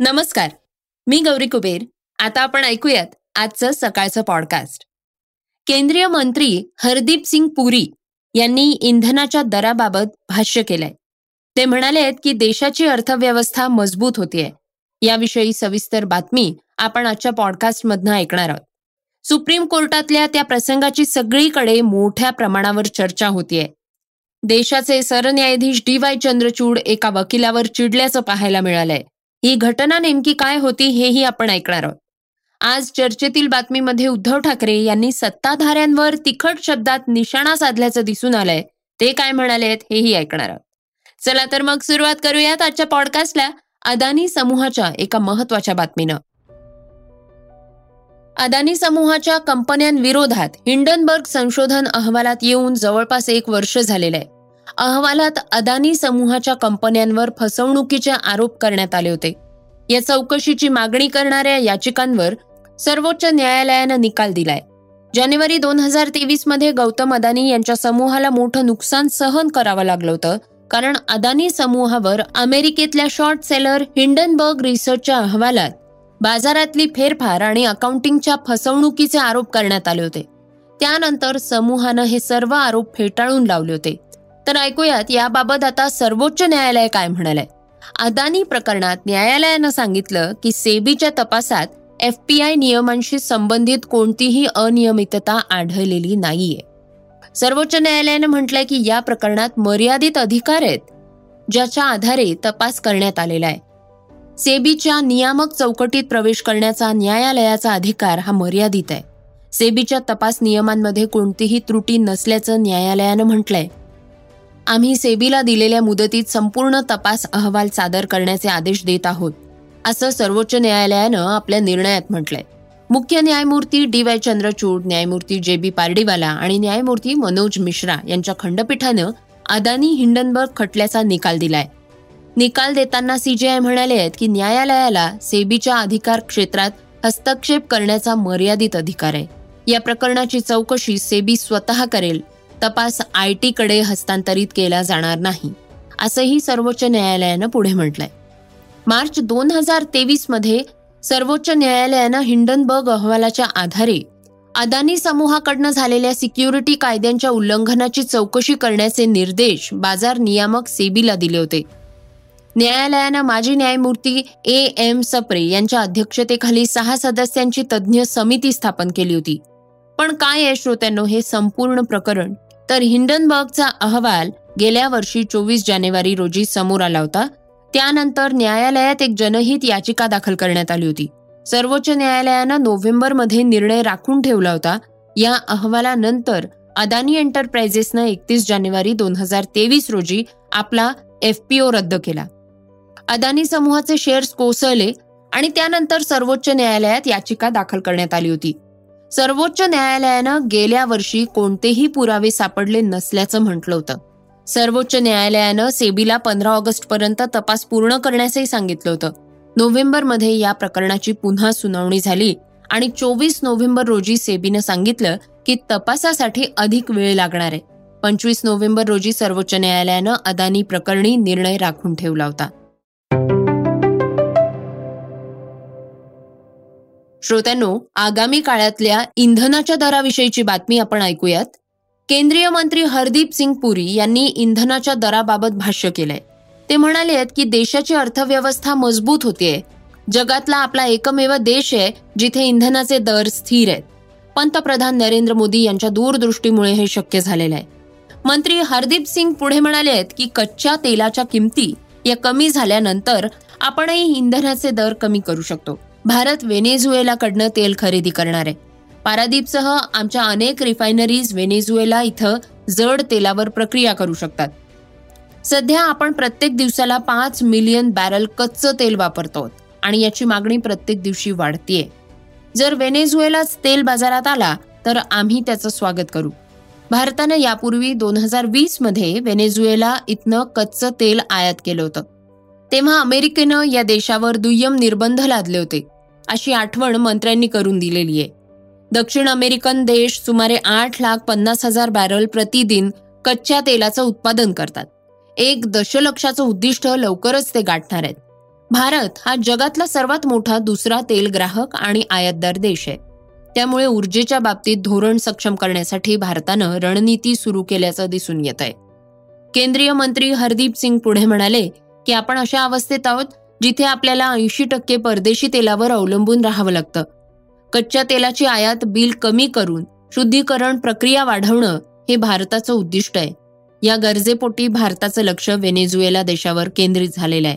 नमस्कार मी गौरी कुबेर. आता आपण ऐकूयात आजचं सकाळचं पॉडकास्ट केंद्रीय मंत्री हरदीप सिंग पुरी यांनी इंधनाच्या दराबाबत भाष्य केलंय. ते म्हणाले की देशाची अर्थव्यवस्था मजबूत होतीये. याविषयी सविस्तर बातमी आपण आजच्या पॉडकास्टमधनं ऐकणार आहोत. सुप्रीम कोर्टातल्या त्या प्रसंगाची सगळीकडे मोठ्या प्रमाणावर चर्चा होतीये. देशाचे सरन्यायाधीश डी वाय चंद्रचूड एका वकिलावर चिडल्याचं पाहायला मिळालंय. ही घटना नेमकी काय होती हेही आपण ऐकणार आहोत. आज चर्चेतील बातमीमध्ये उद्धव ठाकरे यांनी सत्ताधाऱ्यांवर तिखट शब्दात निशाणा साधल्याचं दिसून आलंय. ते काय म्हणाले हेही ऐकणार आहोत. चला तर मग सुरुवात करूयात आजच्या पॉडकास्टला अदानी समूहाच्या एका महत्त्वाच्या बातमीनं. अदानी समूहाच्या कंपन्यांविरोधात हिंडनबर्ग संशोधन अहवालात येऊन जवळपास एक वर्ष झालेलं आहे. अहवालात अदानी समूहाच्या कंपन्यांवर फसवणुकीचे आरोप करण्यात आले होते. या चौकशीची मागणी करणाऱ्या याचिकांवर सर्वोच्च न्यायालयानं निकाल दिलाय. जानेवारी दोन हजार तेवीसमध्ये गौतम अदानी यांच्या समूहाला मोठं नुकसान सहन करावं लागलं होतं कारण अदानी समूहावर अमेरिकेतल्या शॉर्ट सेलर हिंडनबर्ग रिसर्चच्या अहवालात बाजारातली फेरफार आणि अकाउंटिंगच्या फसवणुकीचे आरोप करण्यात आले होते. त्यानंतर समूहानं हे सर्व आरोप फेटाळून लावले होते. तर ऐकूयात याबाबत आता सर्वोच्च न्यायालय काय म्हणाले अदानी प्रकरणात न्यायालयानं सांगितलं की सेबीच्या तपासात एफ पी आय नियमांशी संबंधित कोणतीही अनियमितता आढळलेली नाहीये. सर्वोच्च न्यायालयानं म्हटलंय की या प्रकरणात मर्यादित अधिकार आहेत ज्याच्या आधारे तपास करण्यात आलेला आहे. सेबीच्या नियामक चौकटीत प्रवेश करण्याचा न्यायालयाचा अधिकार हा मर्यादित आहे. सेबीच्या तपास नियमांमध्ये कोणतीही त्रुटी नसल्याचं न्यायालयानं म्हटलंय. आम्ही सेबीला दिलेल्या मुदतीत संपूर्ण तपास अहवाल सादर करण्याचे आदेश देत आहोत असं सर्वोच्च न्यायालयानं आपल्या निर्णयात म्हटलंय. मुख्य न्यायमूर्ती डी वाय चंद्रचूड न्यायमूर्ती जे बी पारडीवाला आणि न्यायमूर्ती मनोज मिश्रा यांच्या खंडपीठानं अदानी हिंडनबर्ग खटल्याचा निकाल दिलाय. निकाल देताना सीजेआय म्हणाले आहेत की न्यायालयाला सेबीच्या अधिकार क्षेत्रात हस्तक्षेप करण्याचा मर्यादित अधिकार आहे. या प्रकरणाची चौकशी सेबी स्वतः करेल तपास आय टीकडे हस्तांतरित केला जाणार नाही असंही सर्वोच्च न्यायालयानं पुढे म्हटलंय. मार्च दोन हजार तेवीसमध्ये सर्वोच्च न्यायालयानं हिंडनबर्ग अहवालाच्या आधारे अदानी समूहाकडनं झालेल्या सिक्युरिटी कायद्यांच्या उल्लंघनाची चौकशी करण्याचे निर्देश बाजार नियामक सेबीला दिले होते. न्यायालयानं माजी न्यायमूर्ती ए एम सप्रे यांच्या अध्यक्षतेखाली सहा सदस्यांची तज्ज्ञ समिती स्थापन केली होती. पण काय आहे श्रोत्यांनो हे संपूर्ण प्रकरण? तर हिंडनबर्गचा अहवाल गेल्या वर्षी चोवीस जानेवारी रोजी समोर आला होता. त्यानंतर न्यायालयात एक जनहित याचिका दाखल करण्यात आली होती. सर्वोच्च न्यायालयानं नोव्हेंबरमध्ये निर्णय राखून ठेवला होता. या अहवालानंतर अदानी एंटरप्राइजेसनं एकतीस जानेवारी दोन हजार तेवीस रोजी आपला एफपीओ रद्द केला. अदानी समूहाचे शेअर्स कोसळले आणि त्यानंतर सर्वोच्च न्यायालयात याचिका दाखल करण्यात आली होती. सर्वोच्च न्यायालयानं गेल्या वर्षी कोणतेही पुरावे सापडले नसल्याचं म्हटलं होतं. सर्वोच्च न्यायालयानं सेबीला पंधरा ऑगस्ट पर्यंत तपास पूर्ण करण्यासही सांगितलं होतं. नोव्हेंबरमध्ये या प्रकरणाची पुन्हा सुनावणी झाली आणि चोवीस नोव्हेंबर रोजी सेबीनं सांगितलं की तपासासाठी अधिक वेळ लागणार आहे. पंचवीस नोव्हेंबर रोजी सर्वोच्च न्यायालयानं अदानी प्रकरणी निर्णय राखून ठेवला होता. श्रोत्यांनो आगामी काळातल्या इंधनाच्या दराविषयीची बातमी आपण ऐकूयात. केंद्रीय मंत्री हरदीप सिंग पुरी यांनी इंधनाच्या दराबाबत भाष्य केलंय. ते म्हणाले आहेत की देशाची अर्थव्यवस्था मजबूत होतीये. जगातला आपला एकमेव देश आहे जिथे इंधनाचे दर स्थिर आहेत. पंतप्रधान नरेंद्र मोदी यांच्या दूरदृष्टीमुळे हे शक्य झालेलं आहे. मंत्री हरदीप सिंग पुढे म्हणाले आहेत की कच्च्या तेलाच्या किमती या कमी झाल्यानंतर आपणही इंधनाचे दर कमी करू शकतो. भारत वेनेझुएलाकडनं तेल खरेदी करणार आहे. पारादीपसह आमच्या अनेक रिफायनरीज वेनेझुएला इथं जड तेलावर प्रक्रिया करू शकतात. सध्या आपण प्रत्येक दिवसाला पाच मिलियन बॅरल कच्चं तेल वापरतो आणि याची मागणी प्रत्येक दिवशी वाढतीये. जर वेनेझुएलाच तेल बाजारात आला तर आम्ही त्याचं स्वागत करू. भारतानं यापूर्वी दोन हजार वीसमध्ये वेनेझुएला इथनं कच्चं तेल आयात केलं होतं. तेव्हा अमेरिकेनं या देशावर दुय्यम निर्बंध लादले होते. अशी आठवण मंत्र्यांनी करून दिलेली आहे. दक्षिण अमेरिकन देश सुमारे आठ लाख पन्नास हजार बॅरल प्रतिदिन कच्च्या तेलाचं उत्पादन करतात. एक दशलक्षाचं उद्दिष्ट लवकरच ते गाठणार आहेत. भारत हा जगातला सर्वात मोठा दुसरा तेल ग्राहक आणि आयातदार देश आहे. त्यामुळे ऊर्जेच्या बाबतीत धोरण सक्षम करण्यासाठी भारतानं रणनीती सुरू केल्याचं दिसून येत आहे केंद्रीय मंत्री हरदीप सिंग पुढे म्हणाले की आपण अशा अवस्थेत आहोत जिथे आपल्याला ऐंशी टक्के परदेशी तेलावर अवलंबून राहावं लागतं. कच्च्या तेलाची आयात बिल कमी करून शुद्धीकरण प्रक्रिया वाढवणं हे भारताचं उद्दिष्ट आहे. या गरजेपोटी भारताचं लक्ष व्हेनेझुएला देशावर केंद्रित झालेलं आहे.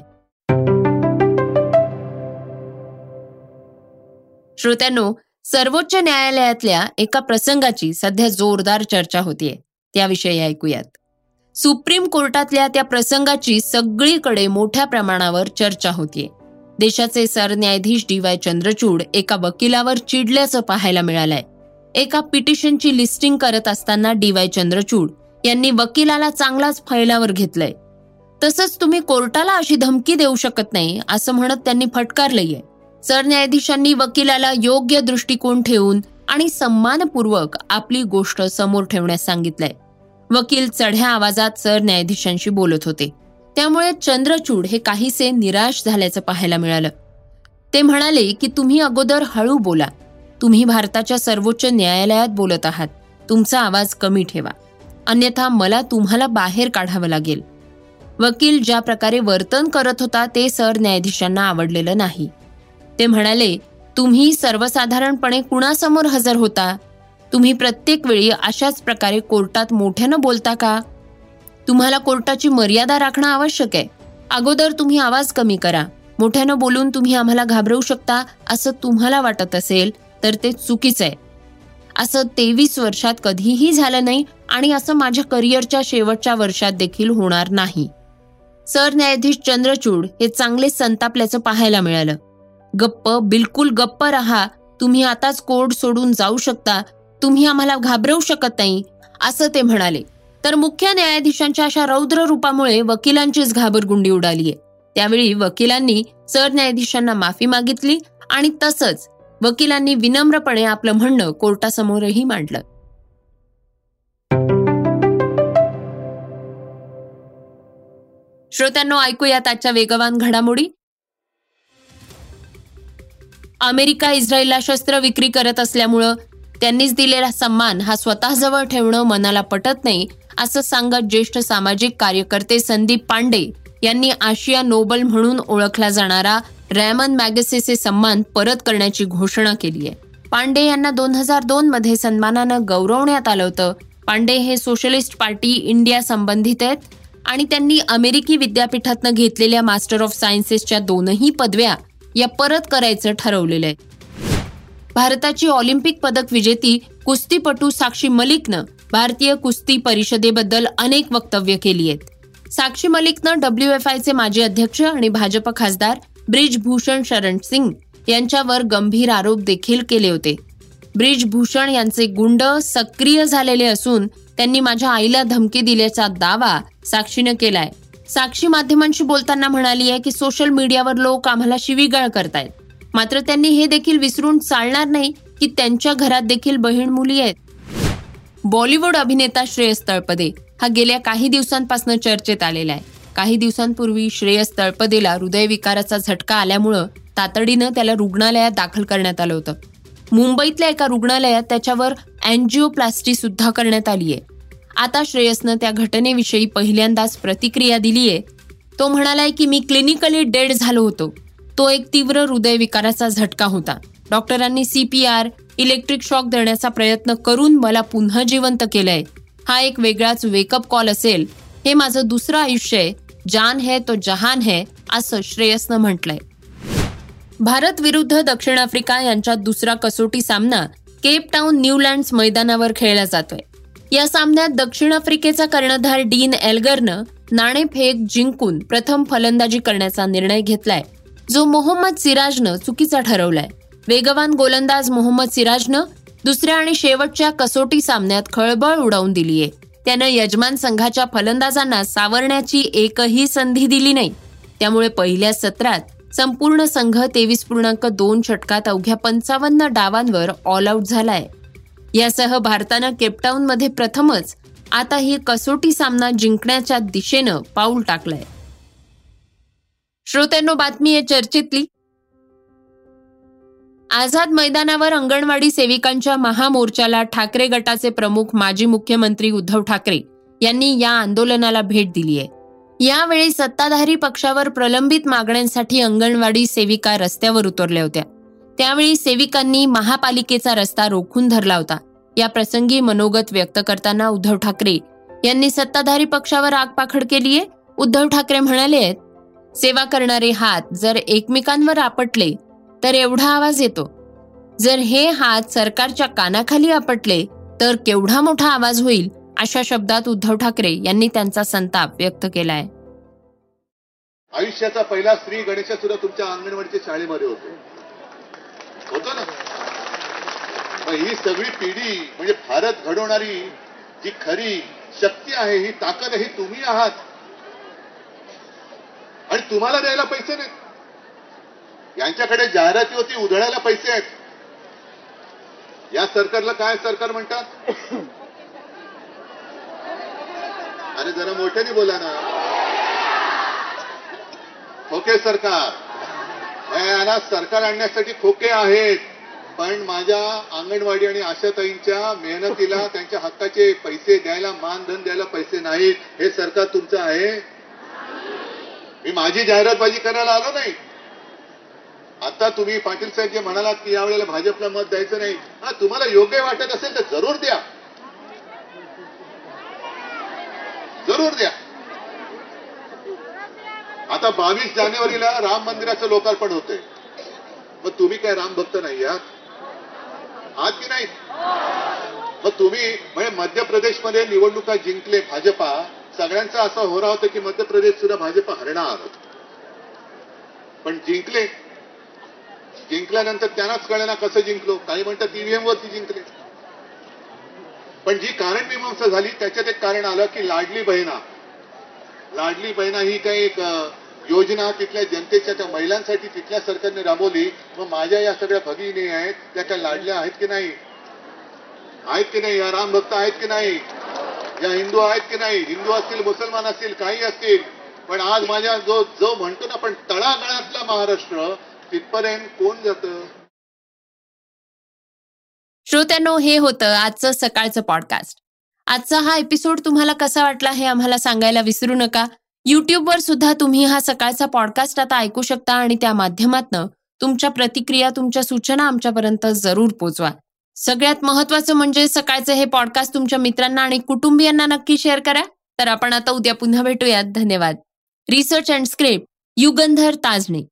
श्रोत्यांनो सर्वोच्च न्यायालयातल्या एका प्रसंगाची सध्या जोरदार चर्चा होतीये. त्याविषयी ऐकूयात. सुप्रीम कोर्टातल्या त्या प्रसंगाची सगळीकडे मोठ्या प्रमाणावर चर्चा होतीये. देशाचे सरन्यायाधीश डी वाय चंद्रचूड एका वकिलावर चिडल्याचं पाहायला मिळालंय. एका पिटिशनची लिस्टिंग करत असताना डी वाय चंद्रचूड यांनी वकिलाला चांगलाच फैलावर घेतलंय. तसंच तुम्ही कोर्टाला अशी धमकी देऊ शकत नाही असं म्हणत त्यांनी फटकारलंय. सरन्यायाधीशांनी वकिलाला योग्य दृष्टिकोन ठेवून आणि सन्मानपूर्वक आपली गोष्ट समोर ठेवण्यास सांगितलंय. वकील चढ्या आवाजात सरन्यायाधीशांशी बोलत होते. त्यामुळे चंद्रचूड हे काहीसे निराश झाल्याचं पाहायला मिळालं. ते म्हणाले की तुम्ही अगोदर हळू बोला. तुम्ही भारताच्या सर्वोच्च न्यायालयात बोलत आहात. तुमचा आवाज कमी ठेवा. अन्यथा मला तुम्हाला बाहेर काढावं लागेल. वकील ज्या प्रकारे वर्तन करत होता ते सरन्यायाधीशांना आवडलेलं नाही. ते म्हणाले तुम्ही सर्वसाधारणपणे कुणासमोर हजर होता? तुम्ही प्रत्येक वेळी अशाच प्रकारे कोर्टात मोठ्यानं बोलता का? तुम्हाला कोर्टाची मर्यादा राखणं आवश्यक आहे. अगोदर तुम्ही आवाज कमी करा. मोठ्यानं बोलून तुम्ही आम्हाला घाबरवू शकता असं तुम्हाला वाटत असेल तर ते चुकीचं आहे. असं तेवीस वर्षात कधीही झालं नाही आणि असं माझ्या करिअरच्या शेवटच्या वर्षात देखील होणार नाही. सरन्यायाधीश चंद्रचूड हे चांगले संतापल्याचं पाहायला मिळालं. गप्प बिलकुल गप्प रहा. तुम्ही आताच कोर्ट सोडून जाऊ शकता. तुम्ही आम्हाला घाबरवू शकत नाही असं ते म्हणाले. तर मुख्य न्यायाधीशांच्या अशा रौद्र रूपामुळे वकिलांचीच घाबरगुंडी उडालीये. त्यावेळी वकिलांनी सरन्यायाधीशांना माफी मागितली आणि तसंच वकिलांनी विनम्रपणे आपलं म्हणणं कोर्टासमोरही मांडलं. श्रोत्यांनो ऐकूयात आजच्या वेगवान घडामोडी. अमेरिका इस्रायलला शस्त्र विक्री करत असल्यामुळं त्यांनीच दिलेला सन्मान हा स्वतःजवळ ठेवणं मनाला पटत नाही असं सांगत ज्येष्ठ सामाजिक कार्यकर्ते संदीप पांडे यांनी आशिया नोबल म्हणून ओळखला जाणारा रॅमन मॅगसेसे सन्मान परत करण्याची घोषणा केली आहे. पांडे यांना दोन हजार दोन मध्ये सन्मानानं गौरवण्यात आलं होतं. पांडे हे सोशलिस्ट पार्टी इंडिया संबंधित आहेत आणि त्यांनी अमेरिकी विद्यापीठातनं घेतलेल्या मास्टर ऑफ सायन्सेसच्या दोनही पदव्या या परत करायचं ठरवलेलं आहे. भारताची ऑलिम्पिक पदक विजेती कुस्तीपटू साक्षी मलिकनं भारतीय कुस्ती परिषदेबद्दल अनेक वक्तव्य केली आहेत. साक्षी मलिकनं डब्ल्यू एफ आयचे माजी अध्यक्ष आणि भाजप खासदार ब्रिजभूषण शरण सिंग यांच्यावर गंभीर आरोप देखील केले होते. ब्रिजभूषण यांचे गुंड सक्रिय झालेले असून त्यांनी माझ्या आईला धमकी दिल्याचा दावा साक्षीनं केलाय. साक्षी माध्यमांशी बोलताना म्हणाली आहे की सोशल मीडियावर लोक आम्हाला शिवीगाळ करतायत. मात्र त्यांनी हे देखील विसरून चालणार नाही की त्यांच्या घरात देखील बहीण मुली आहेत. बॉलिवूड अभिनेता श्रेयस तळपदे हा गेल्या काही दिवसांपासून चर्चेत आलेला आहे. काही दिवसांपूर्वी श्रेयस तळपदेला हृदयविकाराचा झटका आल्यामुळं तातडीनं त्याला रुग्णालयात दाखल करण्यात आलं होतं. मुंबईतल्या एका रुग्णालयात त्याच्यावर अँजिओप्लास्टी सुद्धा करण्यात आली आहे. आता श्रेयसनं त्या घटनेविषयी पहिल्यांदाच प्रतिक्रिया दिली आहे तो म्हणालाय की मी क्लिनिकली डेड झालो होतो. तो एक तीव्र हृदयविकाराचा झटका होता. डॉक्टरांनी C P R electric shock देण्याचा प्रयत्न करून मला पुन्हा जिवंत केलंय. हा एक वेगळाच वेकअप कॉल असेल. हे माझं दुसरं आयुष्य आहे. जान है तो जहान है असं श्रेयसनं म्हटलंय. भारत विरुद्ध दक्षिण आफ्रिका यांच्या दुसरा कसोटी सामना केप टाऊन न्यूलँड्स मैदानावर खेळला जातोय. या सामन्यात दक्षिण आफ्रिकेचा कर्णधार डीन एल्गरनं नाणेफेक जिंकून प्रथम फलंदाजी करण्याचा निर्णय घेतलाय. जो मोहम्मद सिराजनं चुकीचा ठरवलाय. वेगवान गोलंदाज मोहम्मद सिराजनं दुसऱ्या आणि शेवटच्या कसोटी सामन्यात खळबळ उडवून दिलीये. त्यानं यजमान संघाच्या फलंदाजांना सावरण्याची एकही संधी दिली नाही. त्यामुळे पहिल्या सत्रात संपूर्ण संघ तेवीस पूर्णांक दोन षटकात अवघ्या पंचावन्न डावांवर ऑल आऊट झालाय. यासह भारतानं केपटाऊनमध्ये प्रथमच आता ही कसोटी सामना जिंकण्याच्या दिशेनं पाऊल टाकलंय. श्रोत्यांनो बातमी आहे चर्चेतली. आझाद मैदानावर अंगणवाडी सेविकांच्या महामोर्चाला ठाकरे गटाचे प्रमुख माजी मुख्यमंत्री उद्धव ठाकरे यांनी या आंदोलनाला भेट दिली आहे. यावेळी सत्ताधारी पक्षावर प्रलंबित मागण्यांसाठी अंगणवाडी सेविका रस्त्यावर उतरल्या होत्या. त्यावेळी सेविकांनी महापालिकेचा रस्ता रोखून धरला होता. या प्रसंगी मनोगत व्यक्त करताना उद्धव ठाकरे यांनी सत्ताधारी पक्षावर आगपाखड केलीये. उद्धव ठाकरे म्हणाले आहेत सेवा करणारे हात जर एकमेकांवर आपटले तर एवढा आवाज येतो. जर हे हात सरकारच्या कानाखाली आपटले तर केवढा मोठा आवाज होईल अशा शब्दात उद्धव ठाकरे यांनी त्यांचा संताप व्यक्त केलाय. आयुष्याचा पहिला स्त्री गणेश सुद्धा तुमच्या अंगणवाडीच्या शाळेमध्ये होतो. होतो ना? ही सगळी पिढी म्हणजे भारत घडवणारी जी खरी शक्ती आहे ही ताकद ही तुम्ही आहात. तुम्हाला द्यायला पैसे नाहीत. यांच्याकडे जाहिराती होती उधळायला पैसे आहेत. या सरकारला काय सरकार म्हणतात? अरे जरा मोठ्याने बोला ना. खोके सरकार. यांना सरकार आणण्यासाठी खोके आहेत. पण माझ्या अंगणवाडी आणि आशाताईंच्या मेहनतीला त्यांच्या हक्काचे पैसे द्यायला मानधन द्यायला पैसे नाहीत. हे सरकार तुमचं आहे. मी माझी जाहिरातबाजी करायला आलो नाही. आता तुम्ही पाटील साहेब जे म्हणालात की यावेळेला भाजपला मत द्यायचं नाही हा तुम्हाला योग्य वाटत असेल तर जरूर द्या. जरूर द्या. आता बावीस जानेवारीला राम मंदिराचं लोकार्पण होते मग तुम्ही काय राम भक्त नाही आहात? आहात की नाही? मग तुम्ही म्हणजे मध्य प्रदेशमध्ये निवडणुका जिंकले भाजपा सगळ्यांचा असा होरा होता की मध्य प्रदेश सुद्धा भाजप हरणार. पण जिंकले. जिंकल्यानंतर त्यांनाच कळेना कसं जिंकलो. काही म्हणतात ईव्हीएम वरती जिंकले. पण जी कारण मीमांसा झाली त्याच्यात एक कारण आलं की लाडली बहिणा. लाडली बहिणा ही काही एक योजना तिथल्या जनतेच्या त्या महिलांसाठी तिथल्या सरकारने राबवली. मग माझ्या या सगळ्या भगिनी आहेत त्या काय लाडल्या आहेत की नाही? आहेत की नाही? या राम भक्त आहेत की नाही? या हिंदू आहेत की नाही? हिंदू असतील मुसलमान असतील काही असतील. पण आज माझ्या जो जो म्हणतो ना पण तळागळातला महाराष्ट्र तिथपर्यंत कोण जातं? श्रोत्यांनो हे होतं आजचं सकाळचं पॉडकास्ट आजचा हा एपिसोड तुम्हाला कसा वाटला हे आम्हाला सांगायला विसरू नका. युट्यूबवर सुद्धा तुम्ही हा सकाळचा पॉडकास्ट आता ऐकू शकता आणि त्या माध्यमातनं तुमच्या प्रतिक्रिया तुमच्या सूचना आमच्यापर्यंत जरूर पोचवा. सगळ्यात महत्वाचं म्हणजे सकाळचं हे पॉडकास्ट तुमच्या मित्रांना आणि कुटुंबियांना नक्की शेअर करा. तर आपण आता उद्या पुन्हा भेटूयात. धन्यवाद. Research and script Yugandhar Tajne.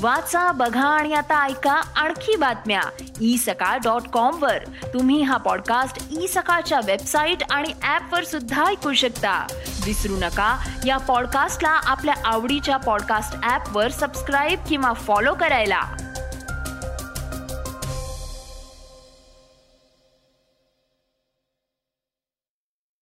वाचा बघा आणि आता ऐका आणखी बातम्या. ई सकाळ डॉट कॉम वर. तुम्ही हा पॉडकास्ट ई सकाळच्या वेबसाईट आणि ऍप वर सुद्धा ऐकू शकता. विसरू नका या पॉडकास्टला आपल्या आवडीच्या पॉडकास्ट ऍप वर सबस्क्राईब किंवा फॉलो करायला.